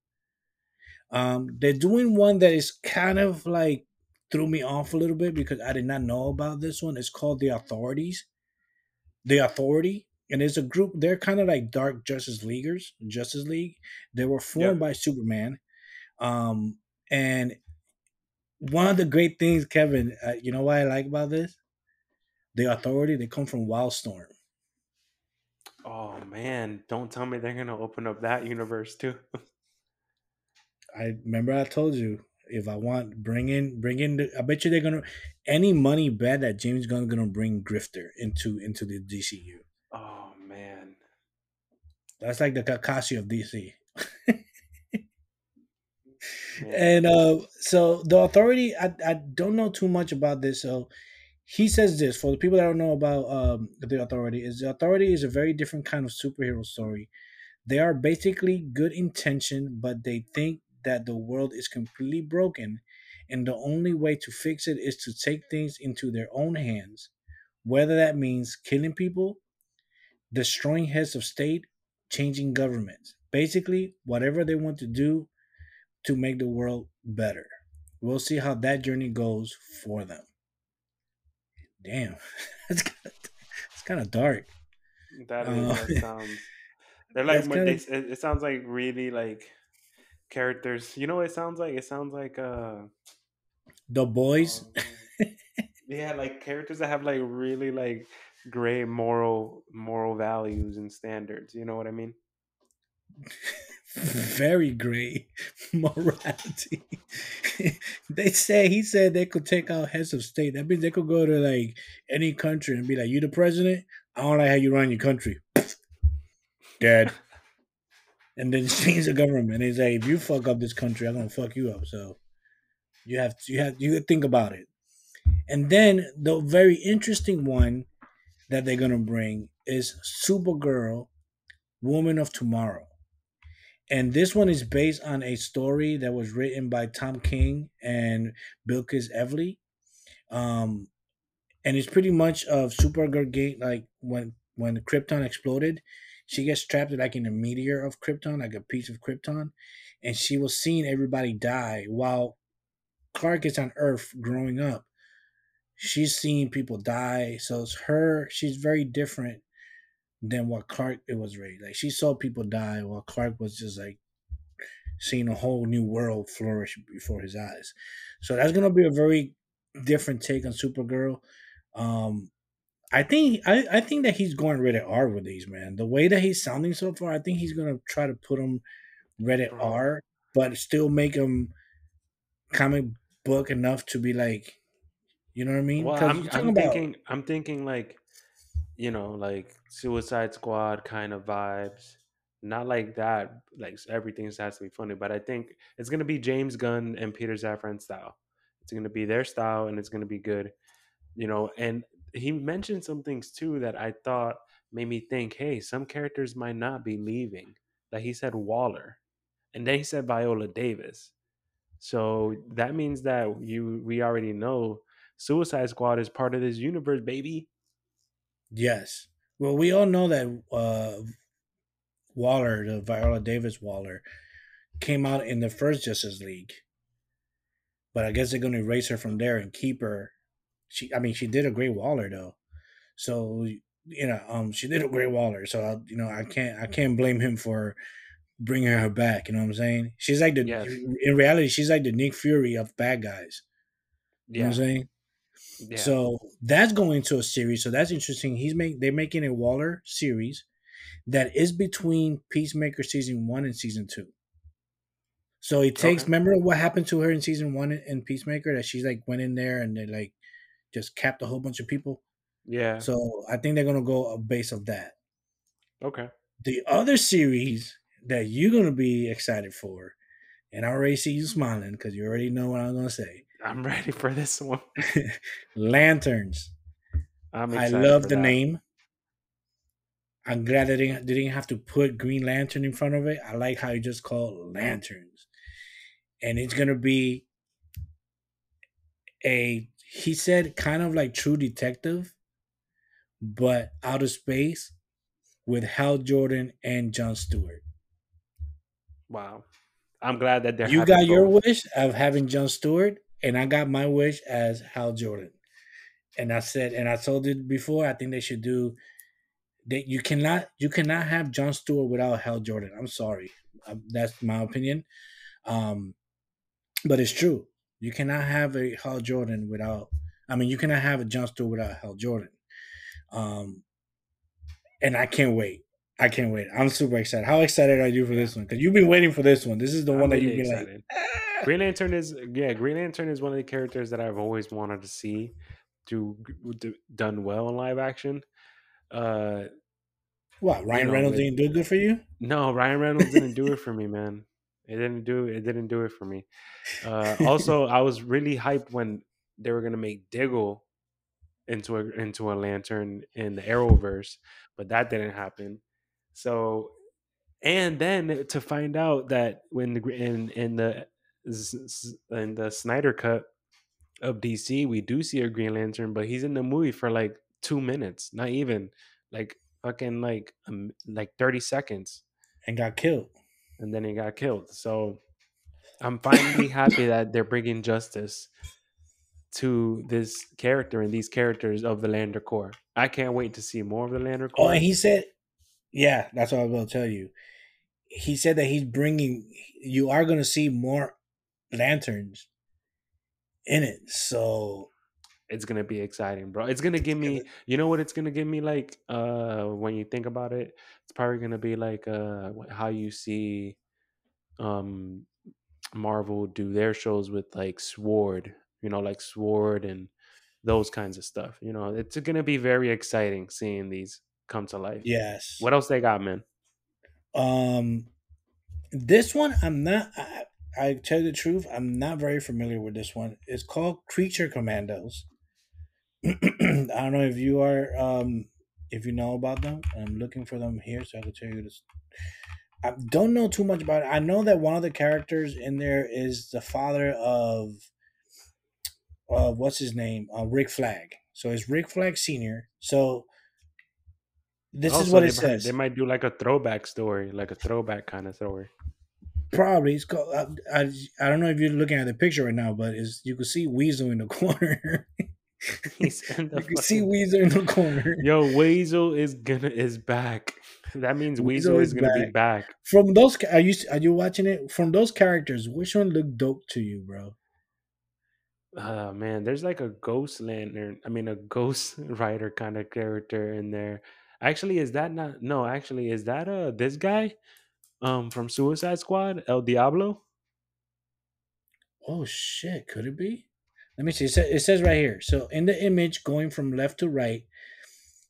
um they're doing one that is kind of like threw me off a little bit because i did not know about this one. It's called the authorities. The authority and it's a group they're kind of like dark justice leaguers justice league. They were formed Yeah. by superman. Um and one of the great things kevin uh, you know what i like about this? The authority they come from wildstorm. Oh man, don't tell me they're gonna open up that universe too. I remember I told you if I want bring in bring in the, I bet you they're gonna any money bet that James Gunn gonna bring Grifter into into the DCU. oh man. That's like the Kakashi of DC. And uh so the authority I, I don't know too much about this so he says this for the people that don't know about um the authority is the authority is a very different kind of superhero story. They are basically good intention but they think that the world is completely broken and the only way to fix it is to take things into their own hands whether that means killing people, destroying heads of state, changing governments. Basically, whatever they want to do to make the world better. We'll see how that journey goes for them. Damn, it's kind of, it's kind of dark. That Uh, that sounds They're like kind they. of It, it sounds like really like characters. You know what it sounds like? It sounds like uh, the boys. um yeah, like characters that have like really like great moral moral values and standards. You know what I mean? very great morality. they say he said they could take out heads of state. That means they could go to like any country and be like, "You the president? I don't like how you run your country, Dad." And then change the government. He's like, "If you fuck up this country, I'm gonna fuck you up." So you have to, you have you think about it. And then the very interesting one that they're gonna bring is Supergirl, Woman of Tomorrow and this one is based on a story that was written by Tom King and Bilquis Evely. Um, and it's pretty much of Supergirl gate like when when Krypton exploded, she gets trapped like in a meteor of Krypton, like a piece of Krypton, and she was seeing everybody die while Clark is on Earth growing up. She's seeing people die, so it's her. She's very different than what Clark it was raised. Like she saw people die while Clark was just like seeing a whole new world flourish before his eyes. So that's gonna be a very different take on Supergirl. Um I think I, I think that he's going rated R with these man. The way that he's sounding so far, I think he's gonna try to put him rated Bro. R, but still make him comic book enough to be like, you know what I mean? Well, I'm I'm about thinking I'm thinking like you know like Suicide Squad kind of vibes. Not like that. Like everything has to be funny, but I think it's gonna be James Gunn and Peter Safran style. It's gonna be their style, and it's gonna be good. You know, and he mentioned some things too that I thought made me think, hey, some characters might not be leaving. Like he said, Waller, and then he said Viola Davis. So that means that you we already know Suicide Squad is part of this universe, baby. yes. Well, we all know that uh Waller, the Viola Davis Waller, came out in the first Justice League. But I guess they're gonna erase her from there and keep her. She, I mean, she did a great Waller though. So you know, um, she did a great Waller. So I, you know, I can't, I can't blame him for bringing her back. You know what I'm saying? She's like the, Yes. in reality, she's like the Nick Fury of bad guys. You know Yeah, what I'm saying? yeah. So that's going to a series. So that's interesting. He's make they're making a Waller series that is between Peacemaker season one and season two. So it takes. Okay. Remember what happened to her in season one in- in Peacemaker that she's like went in there and they like just capped a whole bunch of people. yeah. So I think they're gonna go a base of that. okay. The other series that you're gonna be excited for, and I already see you smiling because you already know what I'm gonna say. I'm ready for this one. Lanterns. I'm I love the that. name. I'm glad that they didn't, they didn't have to put Green Lantern in front of it. I like how you just call lanterns. And it's gonna be a he said kind of like True Detective, but out of space with Hal Jordan and John Stewart. Wow. I'm glad that they're you got your wish of having John Stewart, and I got my wish as Hal Jordan. And I said, and I told it before, I think they should do that. You cannot, you cannot have John Stewart without Hal Jordan. I'm sorry, um, that's my opinion. Um, but it's true. You cannot have a Hal Jordan without. I mean, you cannot have a John Stewart without Hal Jordan. Um, and I can't wait. I can't wait. I'm super excited. How excited are you for this one? Because you've been waiting for this one. This is the I'm one that really you've been excited. like. "Ah." Green Lantern is yeah. Green Lantern is one of the characters that I've always wanted to see do, do done well in live action. Uh, What Ryan know, Reynolds with- didn't do good for you? no, Ryan Reynolds didn't do it for me, man. It didn't do it. Didn't do it for me. Uh, also, I was really hyped when they were gonna make Diggle into a into a lantern in the Arrowverse, but that didn't happen. So, and then to find out that when the in in the in the Snyder cut of DC, we do see a Green Lantern, but he's in the movie for like two minutes, not even like fucking like um, like thirty seconds And got killed. And then he got killed. So I'm finally happy that they're bringing justice to this character and these characters of the Lantern Corps. I can't wait to see more of the Lantern Oh, Corps. and he said Yeah, that's what I was going to tell you. He said that he's bringing. You are going to see more lanterns in it. So it's gonna be exciting, bro. It's gonna give me, you know what? It's gonna give me like, uh, when you think about it, it's probably gonna be like, uh, how you see, um, Marvel do their shows with like Sword, you know, like Sword and those kinds of stuff. You know, it's gonna be very exciting seeing these come to life. Yes. What else they got, man? Um, this one I'm not. I, I tell you the truth, I'm not very familiar with this one. It's called Creature Commandos. I don't know if you are, um, if you know about them. I'm looking for them here, so I can tell you this. I don't know too much about it. I know that one of the characters in there is the father of, uh, what's his name? Uh, Rick Flag. So it's Rick Flag Senior. So this Oh, is what they it might, says. they might do like a throwback story, like a throwback kind of story. Probably it's called. I, I, I don't know if you're looking at the picture right now, but is you can see Weasel in the corner. He's in the you can see Weasel in the corner. Yo, Weasel is gonna is back. That means Weasel is gonna be back. back. From those, are you are you watching it? From those characters, which one looked dope to you, bro? Uh man, there's like a ghost lantern. I mean, a ghost rider kind of character in there. Actually, is that not? No, actually, is that uh this guy, um, from Suicide Squad, El Diablo? Oh shit, could it be? Let me see. It says, it says right here. So in the image, going from left to right.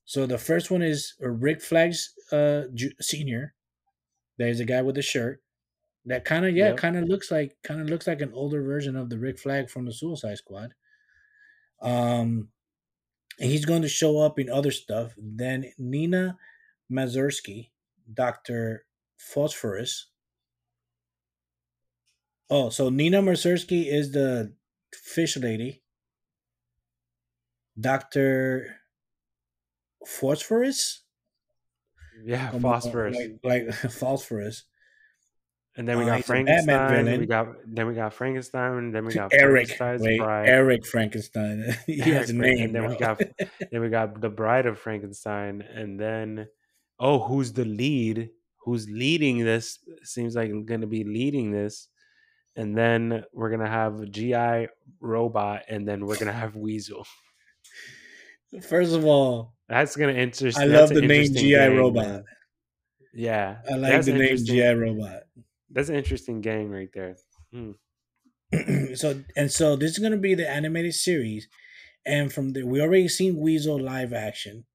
So the first one is Rick Flags uh, Senior. There's a guy with a shirt. That kind of yeah, Yep. kind of looks like kind of looks like an older version of the Rick Flag from the Suicide Squad. Um, and he's going to show up in other stuff. Then Nina Mazursky, Doctor Phosphorus. Oh, so Nina Mazursky is the fish lady. Doctor Phosphorus, Yeah, on, Phosphorus. like, like phosphorus. And then we Uh, got Batman Frankenstein. Then we got then we got Frankenstein. And then we got Eric, wait, bride. Eric Frankenstein. he has a name. and then we got then we got the bride of Frankenstein, and then oh, who's the lead? Who's leading this? Seems like I'm going to be leading this, and then we're gonna have GI robot, and then we're gonna have Weasel. First of all, That's gonna interest. I love the name GI gang, Robot. Yeah, I like the name GI Robot. That's an interesting gang right there. Hmm. so and so this is gonna be the animated series, and from the we already seen Weasel live action.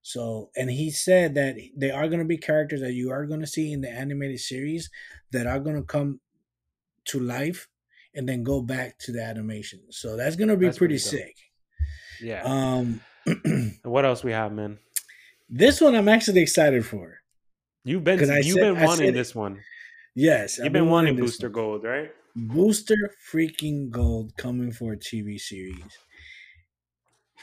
So and he said that they are gonna be characters that you are gonna see in the animated series that are gonna come to life and then go back to the animation. So that's gonna be That's pretty, pretty sick. Yeah. Um, what else we have, man? this one I'm actually excited for. You've been you've said- been wanting this one. Yes, You've I've been wanting this Booster. Gold, right? Booster freaking Gold coming for a TV series.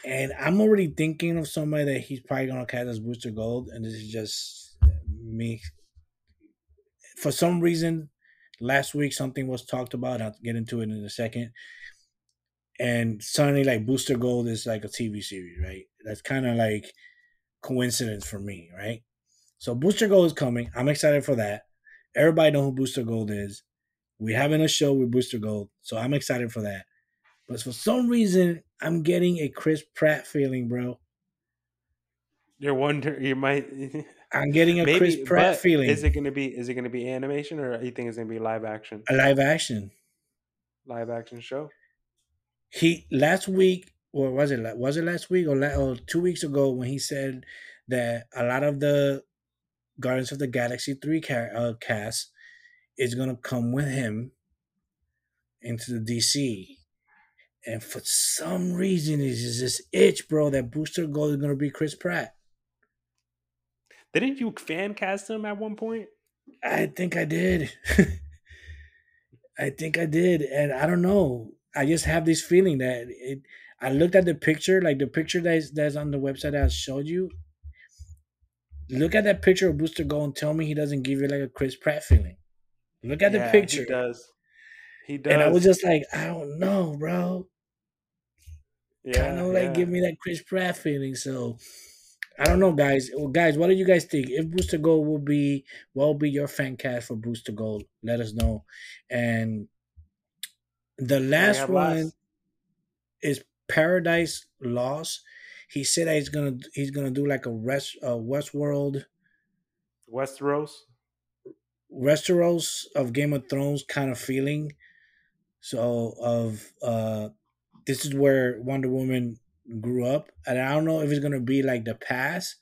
And I'm already thinking of somebody that he's probably gonna cast as Booster Gold, and this is just me. For some reason, last week something was talked about. I'll get into it in a second. And suddenly, like Booster Gold is like a TV series, right? That's kind of like coincidence for me, right? So Booster Gold is coming. I'm excited for that. Everybody know who Booster Gold is. We're having a show with Booster Gold, so I'm excited for that. But for some reason, I'm getting a Chris Pratt feeling, bro. You're wondering. you might I'm getting a Chris Pratt feeling. Is it gonna be is it gonna be animation or do you think it's gonna be live action? a live action. Live action show? He last week, or was it? Was it last week or, la- or two weeks ago when he said that a lot of the Guardians of the Galaxy three ca- uh, cast is gonna come with him into the DC. And for some reason, it's just this itch, bro, that Booster Gold is gonna be Chris Pratt. Didn't you fan cast him at one point? I think I did. I think I did, and I don't know. I just have this feeling that it. I looked at the picture, like the picture that's that's on the website that I showed you. Look at that picture of Booster Gold and tell me he doesn't give you like a Chris Pratt feeling. Look at Yeah, the picture, He does. He does. and I was just like, I don't know, bro. yeah, kind of like yeah. give me that Chris Pratt feeling. So I don't know, guys. Well, guys, what do you guys think? If Booster Gold will be, what will be your fan cast for Booster Gold? Let us know. And the last one last? is Paradise Lost. He said that he's gonna he's gonna do like a rest uh, Westworld Westeros. Westeros of Game of Thrones kind of feeling. So of uh this is where Wonder Woman grew up, and I don't know if it's gonna be like the past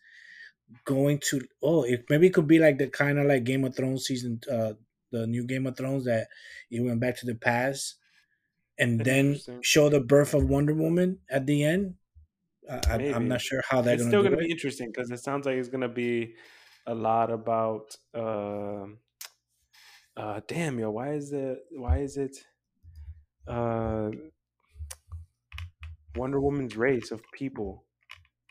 going to oh it maybe it could be like the kind of like Game of Thrones season uh the new Game of Thrones that it went back to the past and then show the birth of Wonder Woman at the end. I, I- I'm not sure how gonna still to it. be interesting because it sounds like it's going to be a lot about um uh damn yo why is it why is it uh wonder woman's race of people.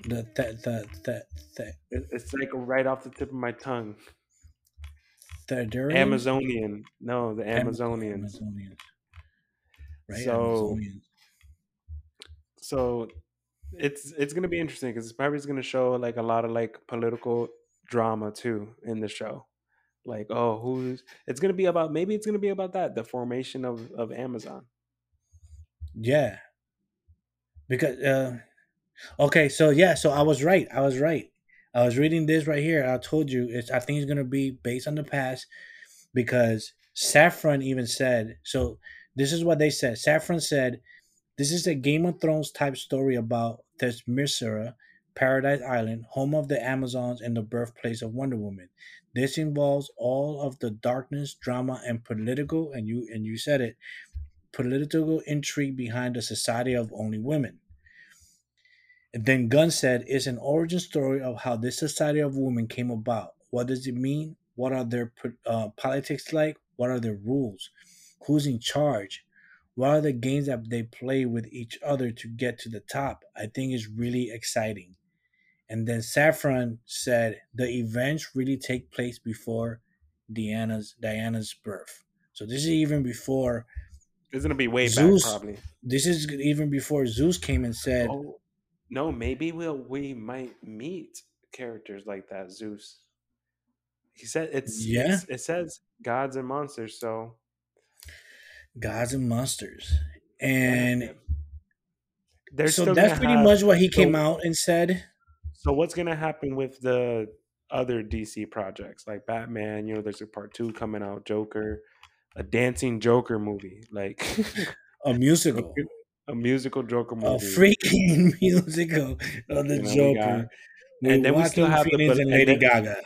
The the the the the, it, it's like right off the tip of my tongue. The amazonian. No the Am- amazonians. Amazonians. Right, So- Amazonians. so it's it's gonna be interesting because it's probably gonna show like a lot of like political drama too in the show. Like oh who's it's gonna be about maybe it's gonna be about that the formation of of amazon. Yeah. Because uh okay, so yeah, so I was right. I was right. I was reading this right here. I told you it's I think it's gonna be based on the past because Safran even said so this is what they said. Safran said this is a Game of Thrones type story about Themyscira, Paradise Island, home of the Amazons and the birthplace of Wonder Woman. This involves all of the darkness, drama, and political, and you and you said it, political intrigue behind the society of only women. And then Gunn said it's an origin story of how this society of women came about. What does it mean? What are their uh, politics like? What are their rules? Who's in charge? What are the games that they play with each other to get to the top? I think is really exciting. And then Safran said the events really take place before Diana's Diana's birth. So this is even before it's gonna be way Zeus- back probably this is even before Zeus came and said, oh no maybe we'll we might meet characters like that zeus he said it's Yeah. it's- it says gods and monsters so "Gods and Monsters," and. They're so that's pretty have- much what he so- came out and said. So what's gonna happen with the other DC projects like Batman? You know, there's a part two coming out, Joker, a dancing Joker movie, like A musical, a musical Joker movie, a freaking musical of the You know, we Joker. got- and then we still have the Phoenix bel- and and Lady then- Gaga.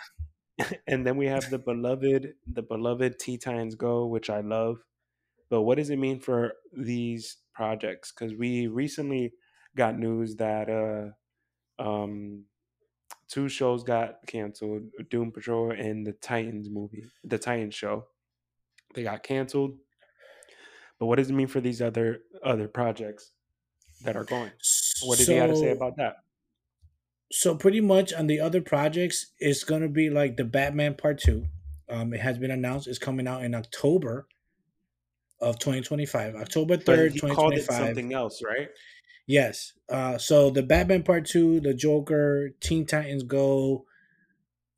and then we have the beloved, the beloved Teen Titans Go, which I love. But what does it mean for these projects? Because we recently got news that uh, um, two shows got canceled: Doom Patrol and the Titans movie, the Titans show. They got canceled. But what does it mean for these other other projects that are going? What did he have to say about that? so pretty much on the other projects it's gonna be like the batman part two um it has been announced it's coming out in october of 2025 october 3rd But he called it 2025 something else, right? yes uh so the batman part two the joker teen titans go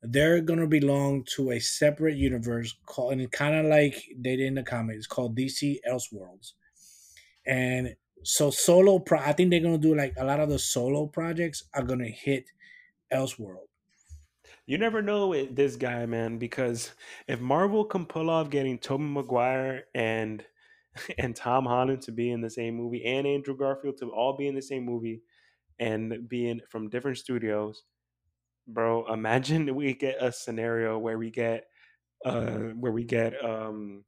they're gonna belong to a separate universe called and kind of like they did in the comics called dc elseworlds. And so solo pro i think they're gonna do like a lot of the solo projects are gonna hit elseworld. You never know this guy, man, because if Marvel can pull off getting Tobey Maguire and and Tom Holland to be in the same movie and Andrew Garfield to all be in the same movie and being from different studios, bro, imagine we get a scenario where we get uh where we get um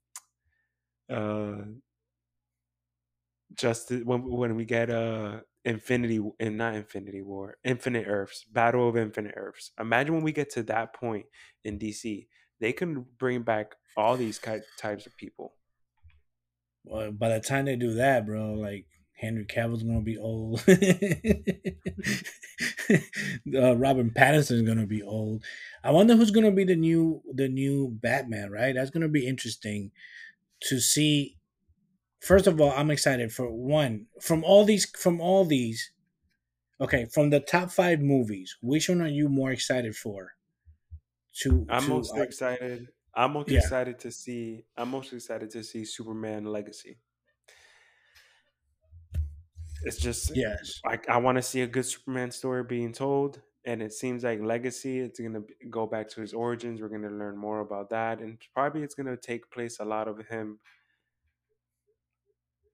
uh just when when we get uh Infinity and not Infinity War, Infinite Earths, Battle of Infinite Earths. Imagine when we get to that point in DC, they can bring back all these types of people. well, by the time they do that bro like henry cavill's gonna be old uh, robin pattinson's gonna be old i wonder who's gonna be the new the new batman right that's gonna be interesting to see first of all i'm excited for one from all these from all these Okay, from the top five movies, which one are you more excited for? To I'm to most uh, excited. I'm most yeah excited to see. I'm most excited to see Superman Legacy. It's just yes like I want to see a good Superman story being told, and it seems like Legacy. It's gonna be- go back to his origins. We're gonna learn more about that, and probably it's gonna take place a lot of him.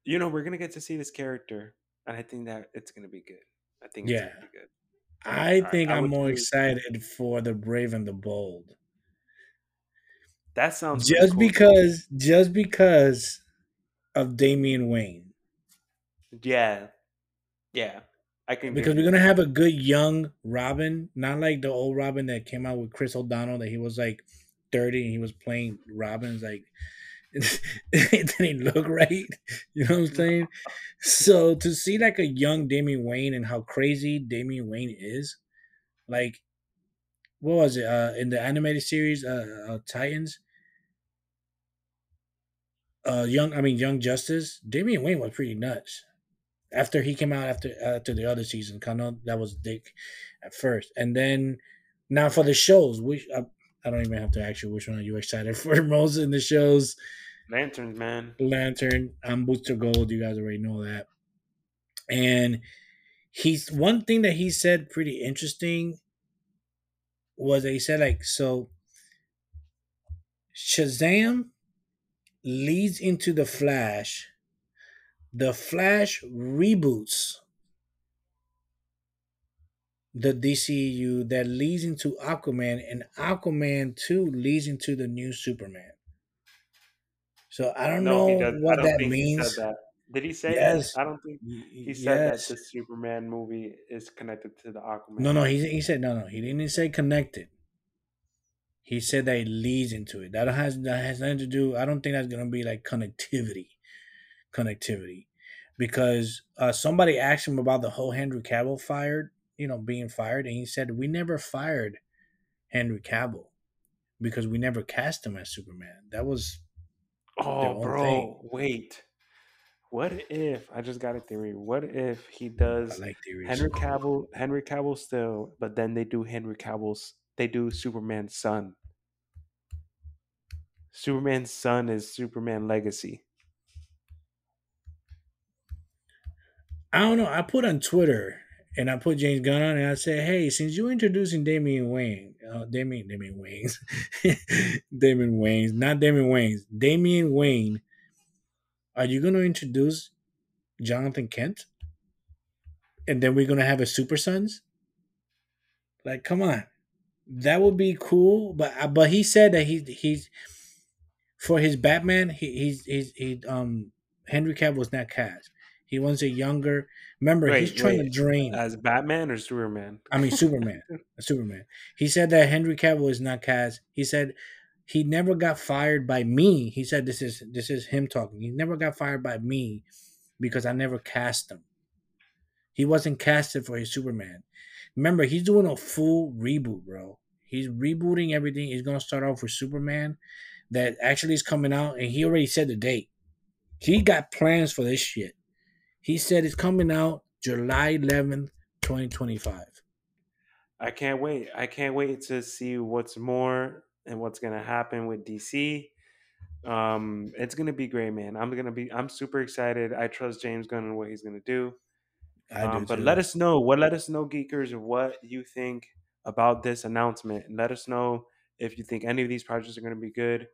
You know, we're gonna get to see this character, and I think that it's gonna be good. I think it's yeah. gonna be good. I think I I'm would more excited for the Brave and the Bold. That sounds Just cool. because just because of Damian Wayne. Yeah, yeah, I can Because we're gonna have a good young Robin, not like the old Robin that came out with Chris O'Donnell that he was like 30 and he was playing Robin's like it didn't look right. You know what I'm saying? So to see like a young Damian Wayne and how crazy Damian Wayne is, like what was it? Uh in the animated series, uh, uh Titans, uh young I mean Young Justice, Damian Wayne was pretty nuts. After he came out after after the other season, kind of that was Dick at first, and then now for the shows, which I, I don't even have to ask you which one are you excited for most in the shows. Lanterns, man. Lantern, I'm Booster Gold. You guys already know that. And he's one thing that he said pretty interesting was that he said like so Shazam leads into the Flash. The Flash reboots the DCU that leads into Aquaman, and Aquaman 2 leads into the new Superman. So I don't No, know. What don't that means. that. Did he say Yes. that? I don't think he said that the Superman movie is connected to the Aquaman. No, no, he, he said no, no. He didn't say connected. He said that it leads into it. That has that has nothing to do. I don't think that's gonna be like connectivity, connectivity, because uh, somebody asked him about the whole Henry Cavill fired, you know, being fired, and he said we never fired Henry Cavill because we never cast him as Superman. That was Oh, bro, thing. wait. What if I just got a theory? What if he does like. Henry Cavill, Henry Cavill still, but then they do Henry Cavill's, they do Superman's son. Superman's son is Superman Legacy. I don't know. I put on Twitter and I put James Gunn on and I said, hey, since you're introducing Damian Wayne, uh, Damian, Damian Waynes, Damian Waynes, not Damian Waynes, Damian Wayne, are you going to introduce Jonathan Kent? And then we're going to have a Super Sons? Like, come on. That would be cool. But but he said that he he's for his Batman, he he's he's he um Henry Cavill was not cast. He wants a younger. Remember, he's Wait, trying to drain. As Batman or Superman? I mean, Superman. Superman. He said that Henry Cavill is not cast. He said he never got fired by me. He said this is this is him talking. He never got fired by me because I never cast him. He wasn't casted for his Superman. Remember, he's doing a full reboot, bro. He's rebooting everything. He's gonna start off with Superman that actually is coming out, and he already said the date. He got plans for this shit. He said it's coming out July 11th, 2025. I can't wait. I can't wait to see what's more and what's gonna happen with DC. Um, it's gonna be great, man. I'm gonna be. I'm super excited. I trust James Gunn and what he's gonna do. I do Um, but too. let us know. What let us know, geekers, what you think about this announcement, and let us know if you think any of these projects are gonna be good,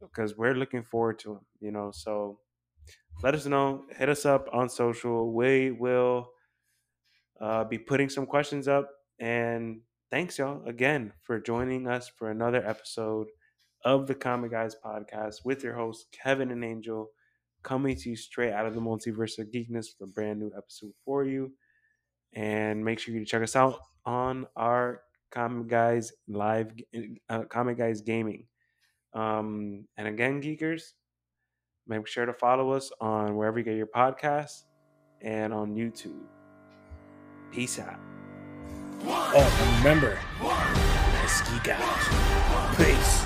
because we're looking forward to them. You know, so let us know. Hit us up on social. We will uh, be putting some questions up. And thanks, y'all, again for joining us for another episode of the Comic Guys podcast with your hosts, Kevin and Angel, coming to you straight out of the multiverse of geekness with a brand new episode for you. And make sure you check us out on our Comic Guys live, uh, Comic Guys Gaming. Um, and again, geekers, make sure to follow us on wherever you get your podcasts and on YouTube. Peace out. Oh, remember, let's geek out. Peace.